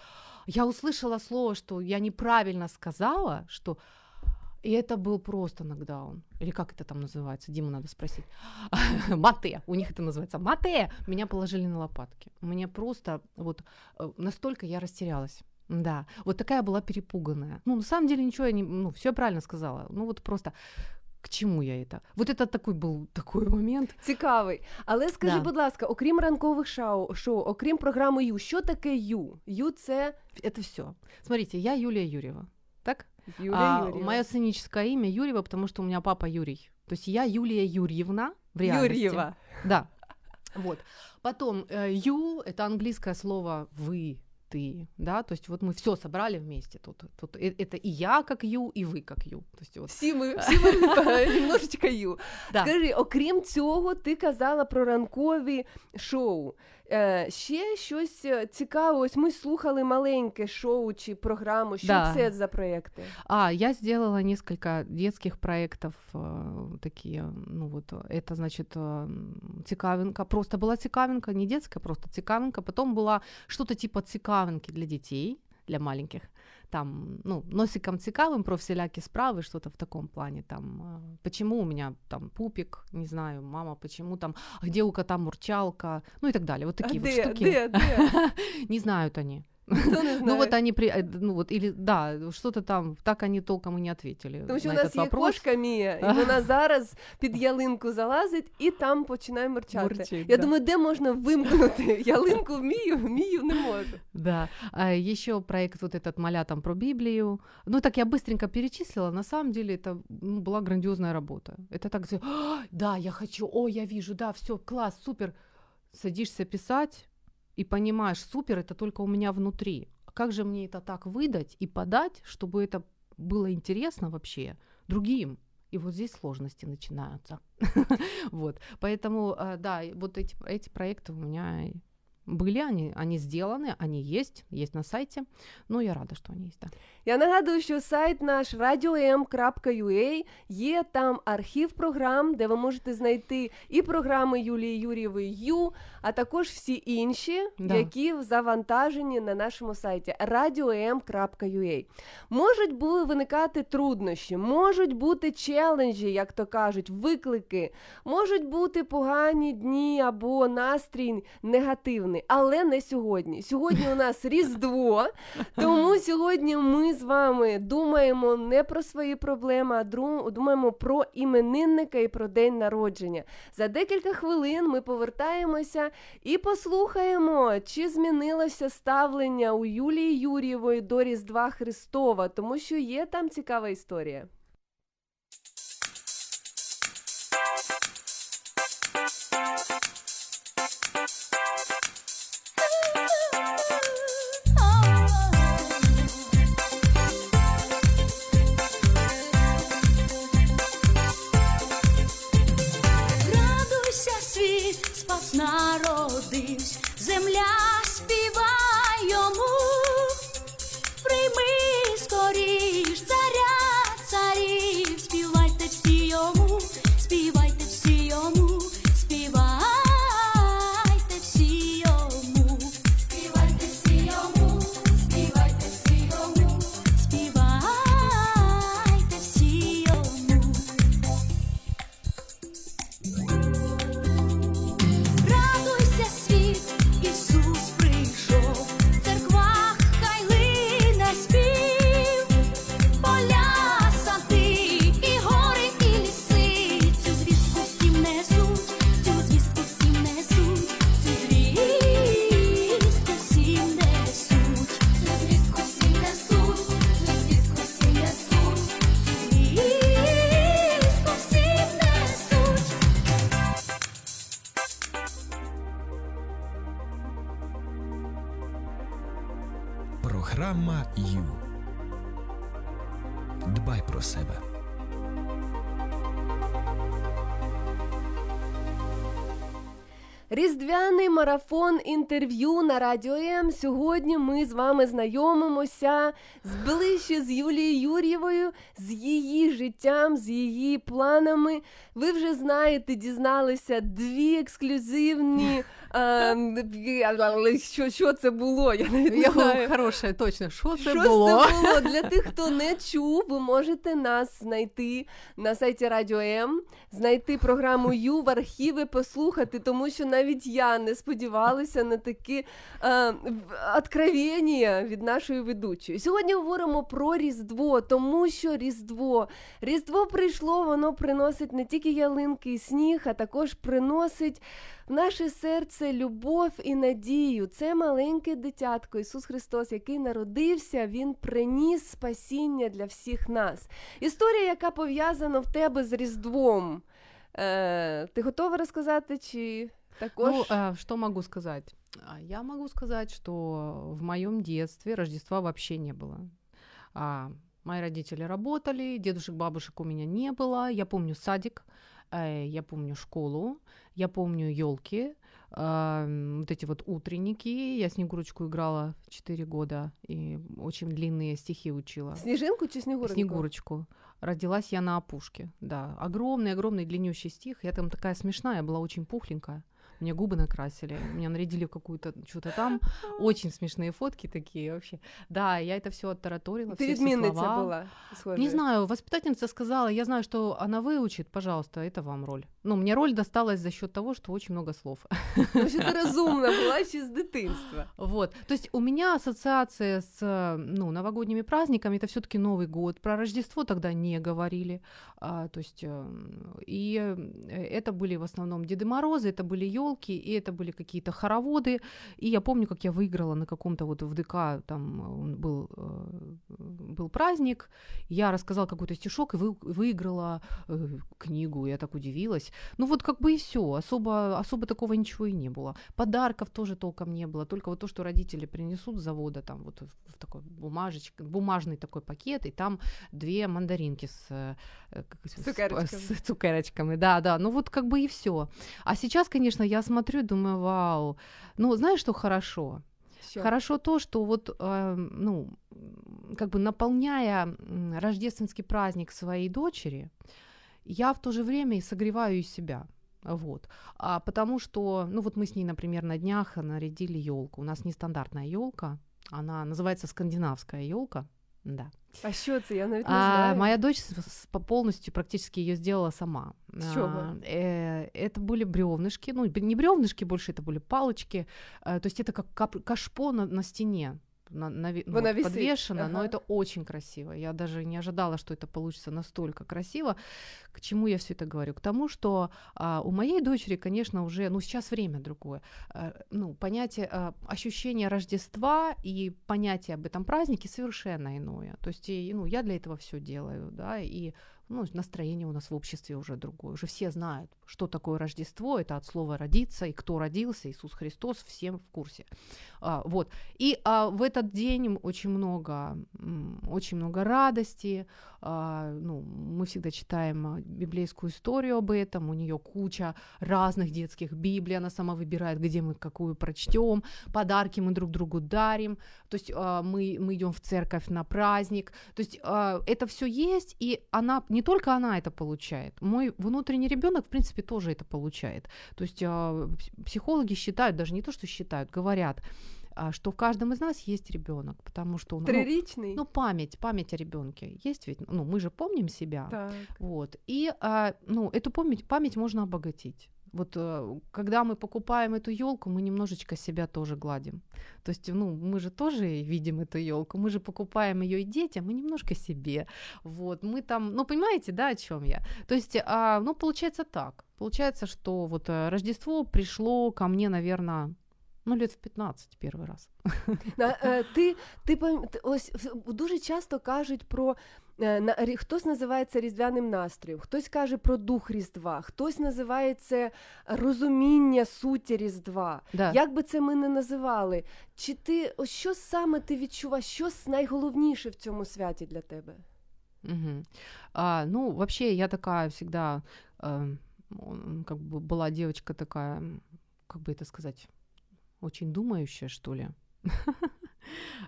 я услышала слово, что я неправильно сказала, что и это был просто нокдаун. Или как это там называется? Диму надо спросить. [LAUGHS] Мате. У них это называется мате. Меня положили на лопатки. Мне просто вот э, настолько я растерялась. Да, вот такая была перепуганная. Ну, на самом деле ничего я не... Ну, все правильно сказала. Ну, вот просто к чему я это? Вот это такой был такой момент. Цікавий. Але скажи, Да. будь ласка, окрім ранкових шоу, шоу, окрім програми Ю, що таке Ю? Ю це Это все. Смотрите, я Юлия Юрьева. Так? Юлія а, Юрієва. Мое сценическое имя Юрьева, потому что у меня папа Юрий. То есть я Юлия Юрьевна в реальности. Юр'єва. Да. Вот. Потом э, you это английское слово вы, ты, да, то есть вот мы все собрали вместе тут. Тут э- это и я как you, и вы как you. То есть вот. Всі ми, всі ми немножечко Ю. Да. Скажи, окрім цього, ти казала про ранкові шоу. Е, ще щось цікаве. Ось ми слухали маленьке шоу чи програму. Що Да. це за проекти? А, я сделала несколько детских проектов э, такие, ну вот, это значит э, цикавинка, просто была цикавинка, не детская, просто цикавинка, потом была что-то типа цикавинки для детей, для маленьких, там, ну, носиком цикавым про всякие справы, что-то в таком плане, там, э, почему у меня там пупик, не знаю, мама, почему там, а где у кота мурчалка, ну и так далее, вот такие а вот де, штуки. де, де? [LAUGHS] Не знают они. [LAUGHS] Хто не знає? Ну вот они, при... э, ну вот, или, да, что-то там, так они толком и не ответили Тому що на у нас этот є вопрос. кошка Мія, і вона зараз під ялинку залазить і там починає мурчати. Мурчить, Я да. думаю, де можна вимкнути [LAUGHS] ялинку в Мію, в Мію не можу. Да. А еще проект вот этот «Малятам про Библию». Ну, так я быстренько перечислила. На самом деле это ну, была грандиозная работа. Это так, все, «А, да, я хочу, о, я вижу, да, все, класс, супер. Садишься писать и понимаешь, супер, это только у меня внутри. Как же мне это так выдать и подать, чтобы это было интересно вообще другим? И вот здесь сложности начинаются. [LAUGHS] Вот. Поэтому, э, да, вот эти, эти проекты у меня были, они, они сделаны, они есть, есть на сайте. Ну, я рада, что они есть, да. Я нагадую, що сайт наш radio.m.ua, є там архів програм, де ви можете знайти і програми Юлії Юрієвої Ю, а також всі інші, Да. які завантажені на нашому сайті radio.m.ua. Можуть були виникати труднощі, можуть бути челенджі, як то кажуть, виклики, можуть бути погані дні або настрій негативний, але не сьогодні. Сьогодні у нас Різдво, тому сьогодні ми з вами думаємо не про свої проблеми, а думаємо про іменинника і про день народження. За декілька хвилин ми повертаємося і послухаємо, чи змінилося ставлення у Юлії Юрієвої до Різдва Христова, тому що є там цікава історія. Різдвяний марафон інтерв'ю на радіо М. Сьогодні ми з вами знайомимося зближче з Юлією Юр'євою, з її життям, з її планами. Ви вже знаєте, дізналися дві ексклюзивні. [LAUGHS] е, що, що це було? Я не знаю. хорошая, точно. Що це Що було? це було? [LAUGHS] Для тих, хто не чув, ви можете нас знайти на сайті Радіо М, знайти програму Ю в архіви, послухати, тому що навіть я не сподівалася на такі е, від нашої ведучої. Сьогодні говоримо про Різдво, тому що Різдво. Різдво прийшло, воно приносить не тільки ялинки і сніг, а також приносить в наше серце любов і надію. Це маленьке дитятко Ісус Христос, який народився, Він приніс спасіння для всіх нас. Історія, яка пов'язана в тебе з Різдвом. Е, ти готова розказати? Чи також? Ну, э, что могу сказать? А, Я могу сказать, что в моем детстве Рождества вообще не было. А, мои родители работали, дедушек, бабушек у меня не было. Я помню садик, э, я помню школу, я помню елки, вот эти вот утренники. Я Снегурочку играла 4 года и очень длинные стихи учила. Сніжинку чи снігуринку? Снегурочку. Родилась я на опушке, да. Огромный-огромный длиннющий стих. Я там такая смешная, была очень пухленькая. Мне губы накрасили, меня нарядили в какую-то что-то там. Очень смешные фотки такие вообще. Да, я это все оттараторила. Відмінниця слова. була. схоже. Не знаю, воспитательница сказала, я знаю, что она выучит, пожалуйста, это вам роль. Ну, мне роль досталась за счет того, что очень много слов. Тому що ти розумна була ще з дитинства. Вот. То есть у меня ассоциация с ну, новогодними праздниками это все-таки Новый год. Про Рождество тогда не говорили. А, то есть, э, и э, это были в основном Деды Морозы, это были елки, и это были какие-то хороводы. И я помню, как я выиграла на каком-то вот в ДК, там э, был, э, был праздник. Я рассказала какой-то стишок и вы, выиграла э, книгу. Я так удивилась. Ну вот как бы и все. Особо, особо такого ничего и не было. Подарков тоже толком не было. Только вот то, что родители принесут с завода, там вот в такой бумажечке, бумажный такой пакет, и там две мандаринки с, с- цукерочками. с цукерочками. Да, да. Ну вот как бы и все. А сейчас, конечно, я смотрю и думаю, вау. Ну, знаешь, что хорошо? Що? Хорошо то, что вот, э, ну, как бы наполняя рождественский праздник своей дочери, я в то же время и согреваю себя. Вот. А потому что, ну вот мы с ней, например, на днях нарядили елку. У нас нестандартная елка, она называется скандинавская елка. Да. А що це? Я навіть не А знаю. моя дочь полностью практически ее сделала сама. С чего? А, э, это были бревнышки, ну не бревнышки больше, это были палочки. Э, то есть это как кап- кашпо на, на стене. На, наве- ну, вот висит, подвешено, но ага. это очень красиво. Я даже не ожидала, что это получится настолько красиво. К чему я все это говорю? К тому, что а, у моей дочери, конечно, уже, ну сейчас время другое. Э, ну понятие, э, ощущение Рождества и понятие об этом празднике совершенно иное. То есть, и, ну я для этого все делаю, да, и ну, настроение у нас в обществе уже другое. Уже все знают, что такое Рождество. Это от слова родиться и кто родился, Иисус Христос, всем в курсе. А, вот. И а, в этот день очень много, очень много радости. А, ну, мы всегда читаем а, библейскую историю об этом. У нее куча разных детских Библий. Она сама выбирает, где мы какую прочтем. Подарки мы друг другу дарим. То есть а, мы, мы идем в церковь на праздник. То есть а, это все есть, и она только она это получает, мой внутренний ребенок, в принципе, тоже это получает. То есть а, пс- психологи считают, даже не то, что считают, говорят, а, что в каждом из нас есть ребенок, потому что он, ну, Трирічний? ну, память, память о ребенке есть ведь, ну, мы же помним себя, так. вот, и, а, ну, эту память, память можно обогатить. Вот э, когда мы покупаем эту елку, мы немножечко себя тоже гладим. То есть, ну, мы же тоже видим эту елку, мы же покупаем ее и детям, и немножко себе. Вот, мы там, ну, понимаете, да, о чем я? То есть, а, ну, получается так. Получается, что вот э, Рождество пришло ко мне, наверное, ну, лет в 15 первый раз. На, е, ти, ти, пам- ти- ось в- дуже часто кажуть про. е, на- рі- Хтось називає це різдвяним настроєм, хтось каже про дух Різдва, хтось називає це розуміння суті Різдва. Да. Як би це ми не називали? Чи ти ось що саме ти відчуваєш? Що с- найголовніше в цьому святі для тебе? Мгм. А, ну, вообще, я такая всегда, э, м, как бы была девочка такая, м, как бы это сказать, Очень думающая, что ли. [LAUGHS]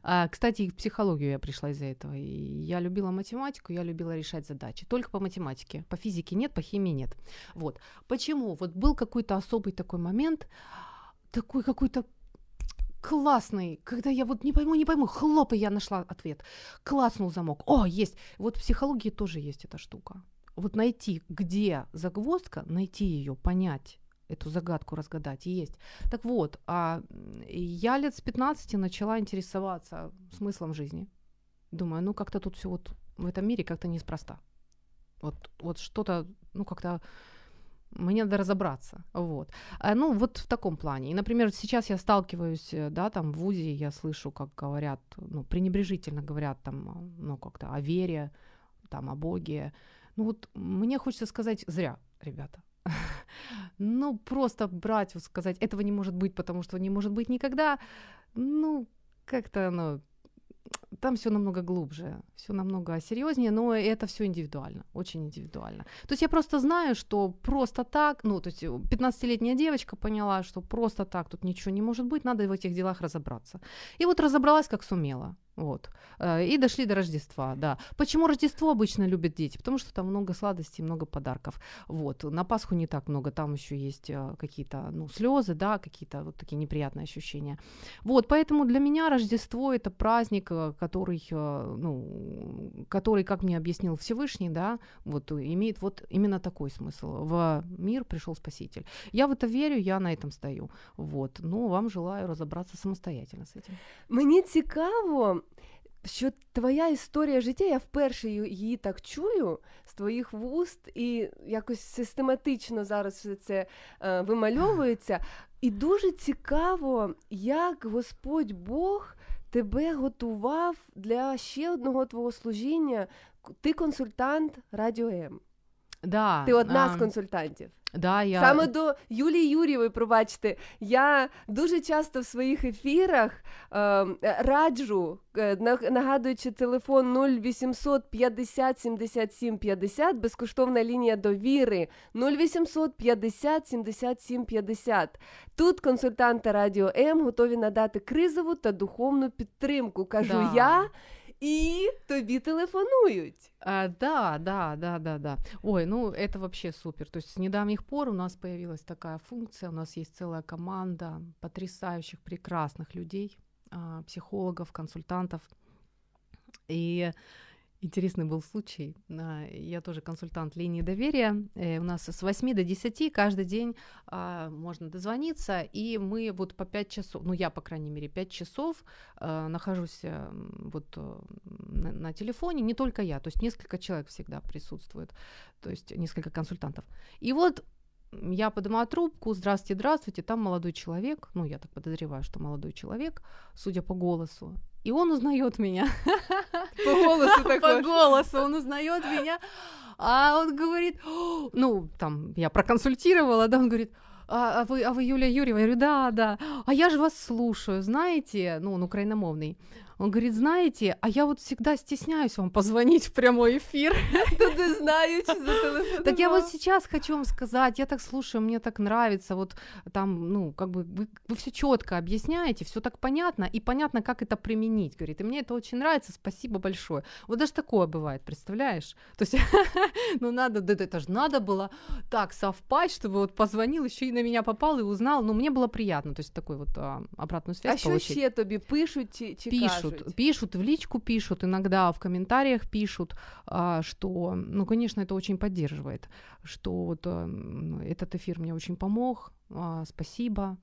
А, Кстати, в психологию я пришла из-за этого. И я любила математику, я любила решать задачи. Только по математике. По физике нет, по химии нет. Вот. Почему? Вот был какой-то особый такой момент, такой какой-то классный, когда я вот не пойму, не пойму, хлоп, и я нашла ответ. Класснул замок. О, есть. Вот в психологии тоже есть эта штука. Вот найти, где загвоздка, найти ее, понять эту загадку разгадать есть. Так вот, а я лет с 15 начала интересоваться смыслом жизни. Думаю, ну как-то тут все вот в этом мире как-то неспроста. Вот, вот что-то, ну как-то мне надо разобраться, вот. А, ну, вот в таком плане. И, например, сейчас я сталкиваюсь, э, да, там в ВУЗе, я слышу, как говорят, ну, пренебрежительно говорят там, а, ну, как-то о вере, там, о Боге. Ну, вот мне хочется сказать, зря, ребята. [LAUGHS] Ну, просто брать, вот сказать, этого не может быть, потому что не может быть никогда, ну, как-то оно там все намного глубже, все намного серьезнее, но это все индивидуально, очень индивидуально. То есть я просто знаю, что просто так, ну, то есть 15-летняя девочка поняла, что просто так тут ничего не может быть, надо в этих делах разобраться. И вот разобралась, как сумела. Вот. Э, И дошли до Рождества, да. Почему Рождество обычно любят дети? Потому что там много сладостей, много подарков. Вот. На Пасху не так много, там еще есть э, какие-то, ну, слезы, да, какие-то вот такие неприятные ощущения. Вот, поэтому для меня Рождество это праздник, э, который, э, ну, который, как мне объяснил Всевышний, да, вот э, имеет вот именно такой смысл. В мир пришел Спаситель. Я в это верю, я на этом стою. Вот. Ну, вам желаю разобраться самостоятельно с этим. Мені цікаво, що твоя історія життя, я вперше ї- її так чую з твоїх вуст, і якось систематично зараз все це е, вимальовується. І дуже цікаво, як Господь Бог тебе готував для ще одного твого служіння. Ти консультант Радіо М. Да. Ти одна з консультантів. Да, я... Саме до Юлії Юрєвої, пробачте, я дуже часто в своїх ефірах е, раджу, е, нагадуючи телефон 0800 50 77 50, безкоштовна лінія довіри 0800 50 77 50. Тут консультанти Радіо М готові надати кризову та духовну підтримку. Кажу Да. я. І тобі телефонують. А, да, да, да, да, да. Ой, ну это вообще супер. То есть с недавних пор у нас появилась такая функция, у нас есть целая команда потрясающих, прекрасных людей, а, психологов, консультантов. И интересный был случай. а, Я тоже консультант линии доверия. Э, У нас с 8 до 10 каждый день а, можно дозвониться, и мы вот по 5 часов, ну я, по крайней мере, 5 часов э, нахожусь вот э, на, телефоне, не только я, то есть несколько человек всегда присутствует, то есть несколько консультантов. И вот я поднимаю трубку, здравствуйте, здравствуйте, там молодой человек, ну я так подозреваю, что молодой человек, судя по голосу, и он узнает меня. По голосу По також. голосу он узнает меня, а он говорит, ну там я проконсультировала, да, он говорит, а, а вы, а вы Юлия Юрьева? Я говорю, да, да. А я же вас слушаю, знаете, ну, он украиномовный. Он говорит, знаете, а я вот всегда стесняюсь вам позвонить в прямой эфир. Знаючи зателефонував. Так я вот сейчас хочу вам сказать, я так слушаю, мне так нравится, вот там, ну, как бы вы, вы все четко объясняете, все так понятно, и понятно, как это применить, говорит, и мне это очень нравится, спасибо большое. Вот даже такое бывает, представляешь? То есть, [LAUGHS] ну, надо, да это же надо было так совпасть, чтобы вот позвонил, еще и на меня попал и узнал, ну, мне было приятно, то есть такой вот а, обратную связь А що ще тобі пишуть чи, чи пишут, пишут, в личку пишут, иногда в комментариях пишут, а, что, ну, конечно, это очень поддерживает, что вот м, этот эфир мне очень помог, а, спасибо.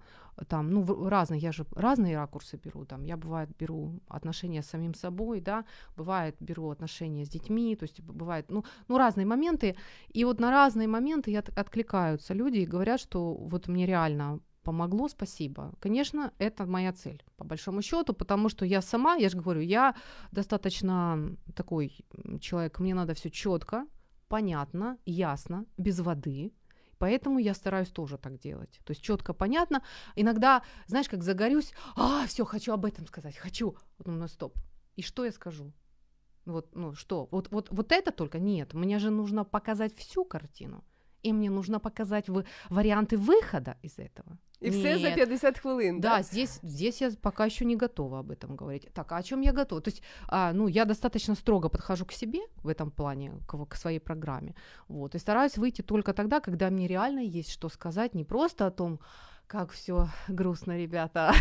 Там, ну, разные, я же разные ракурсы беру, там, я бывает беру отношения с самим собой, да, бывает беру отношения с детьми, то есть бывает, ну, ну, разные моменты, и вот на разные моменты от- откликаются люди и говорят, что вот мне реально помогло, спасибо. Конечно, это моя цель, по большому счету, потому что я сама, я же говорю, я достаточно такой человек, мне надо все четко, понятно, ясно, без воды. Поэтому я стараюсь тоже так делать. То есть четко, понятно. Иногда, знаешь, как загорюсь, а, все, хочу об этом сказать, хочу. Вот, ну, стоп. И что я скажу? Вот, ну что, вот, вот, вот это только нет. Мне же нужно показать всю картину. И мне нужно показать вы, варианты выхода из этого. І все за Нет. 50 хвилин. Да, здесь, здесь я пока еще не готова об этом говорить. Так, а о чем я готова? То есть, а, ну, я достаточно строго подхожу к себе в этом плане, к, к своей программе. Вот, и стараюсь выйти только тогда, когда мне реально есть что сказать, не просто о том, как все грустно, ребята,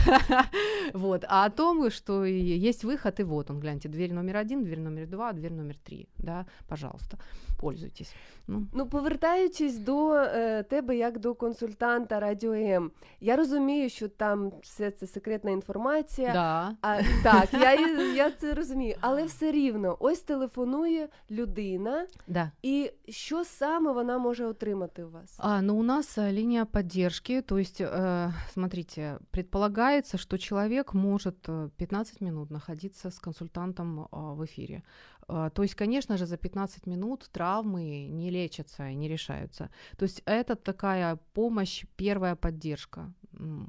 [LAUGHS] вот, а о том, что и есть выход, и вот он, гляньте, дверь номер один, дверь номер два, дверь номер три, да, пожалуйста, пользуйтесь. Ну, Ну, повертаючись до е, тебе як до консультанта Радіо М, я розумію, що там все це секретна інформація. да. А, так, я, і- я це розумію. Але все рівно, ось телефонує людина, Да. і що саме вона може отримати у вас? А, ну, у нас э, линия поддержки, то есть, э, смотрите, предполагается, что человек может э, 15 минут находиться с консультантом а, в эфире. А, то есть, конечно же, за 15 минут травмы не лечатся и не решаются. То есть это такая помощь, первая поддержка.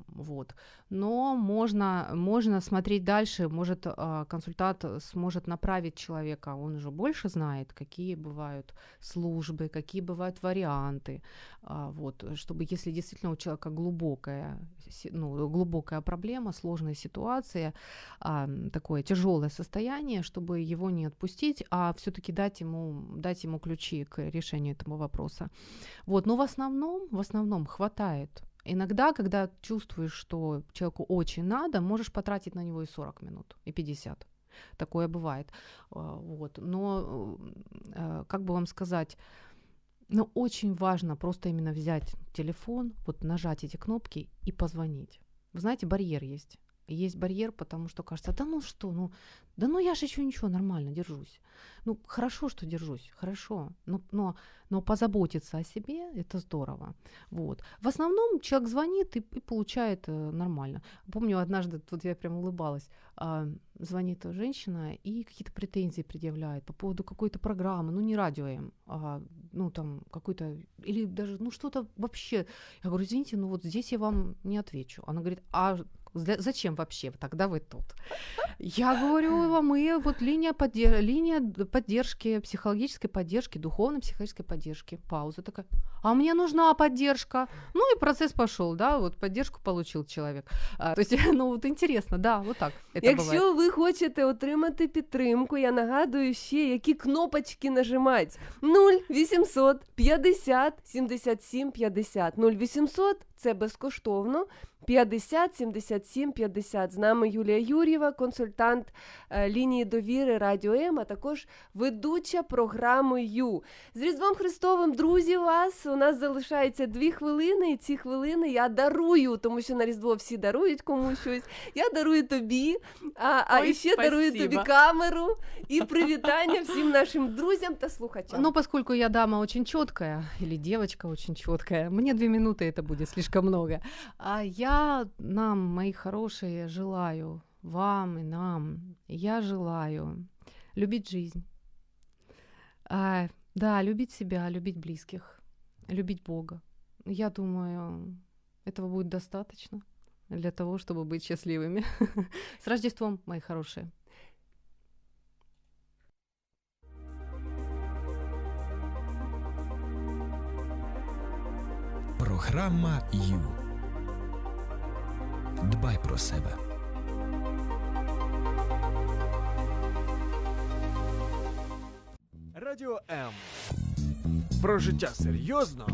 Вот. Но можно, можно смотреть дальше, может а, консультант сможет направить человека, он уже больше знает, какие бывают службы, какие бывают варианты, а, вот, чтобы если действительно у человека глубокая, ну, глубокая проблема, сложная ситуация, а, такое тяжелое состояние, чтобы его не отпустить, а все-таки дать ему, дать ему ключи к решению этого вопроса. Вот, но в основном, в основном хватает. Иногда, когда чувствуешь, что человеку очень надо, можешь потратить на него и 40 минут, и 50. Такое бывает. А, Вот. Но, э, как бы вам сказать, но очень важно просто именно взять телефон, вот нажать эти кнопки и позвонить. Вы знаете, барьер есть. Есть барьер, потому что кажется, да ну что, ну, да ну я же еще ничего, нормально, держусь. Ну, хорошо, что держусь, хорошо, но, но, но позаботиться о себе – это здорово. Вот. В основном человек звонит и, и получает э, нормально. Помню, однажды, тут я прям улыбалась, а, звонит женщина и какие-то претензии предъявляет по поводу какой-то программы, ну не радио М, а, ну там какой-то, или даже, ну что-то вообще. Я говорю, извините, ну вот здесь я вам не отвечу. Она говорит, а зачем вообще тогда вы тут? Я говорю, а мы вот линия, поддер- линия поддержки, психологической поддержки, духовно-психологической поддержки. Пауза такая. А мне нужна поддержка. Ну и процесс пошел, да, вот поддержку получил человек. А, то есть, [LAUGHS] ну вот интересно, да, вот так это бывает. Якщо ви хочете отримати підтримку, я нагадую ще, які кнопочки нажимати. 0800 50 77 50. 0800 – це безкоштовно. 50 77 50. З нами Юлія Юрєва, консультант е, лінії довіри Радіо М, а також ведуча програми Ю. З Різдвом Христовим, друзі, вас у нас залишається дві хвилини, і ці хвилини я дарую, тому що на Різдво всі дарують комусь щось. Я дарую тобі, а, а Ой, і ще дарую тобі камеру і привітання всім нашим друзям та слухачам. Ну, поскольку я дама очень четкая, или девочка очень четкая, мне две минуты это будет слишком много. А я нам, мои хорошие, желаю вам и нам, я желаю любить жизнь. А, да, любить себя, любить близких, любить Бога. Я думаю, этого будет достаточно для того, чтобы быть счастливыми. [LAUGHS] С Рождеством, мои хорошие. Програма Ю. Дбай про себе. Радіо М. Про життя серйозно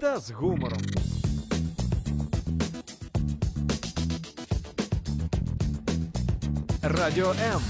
та з гумором. Радіо М.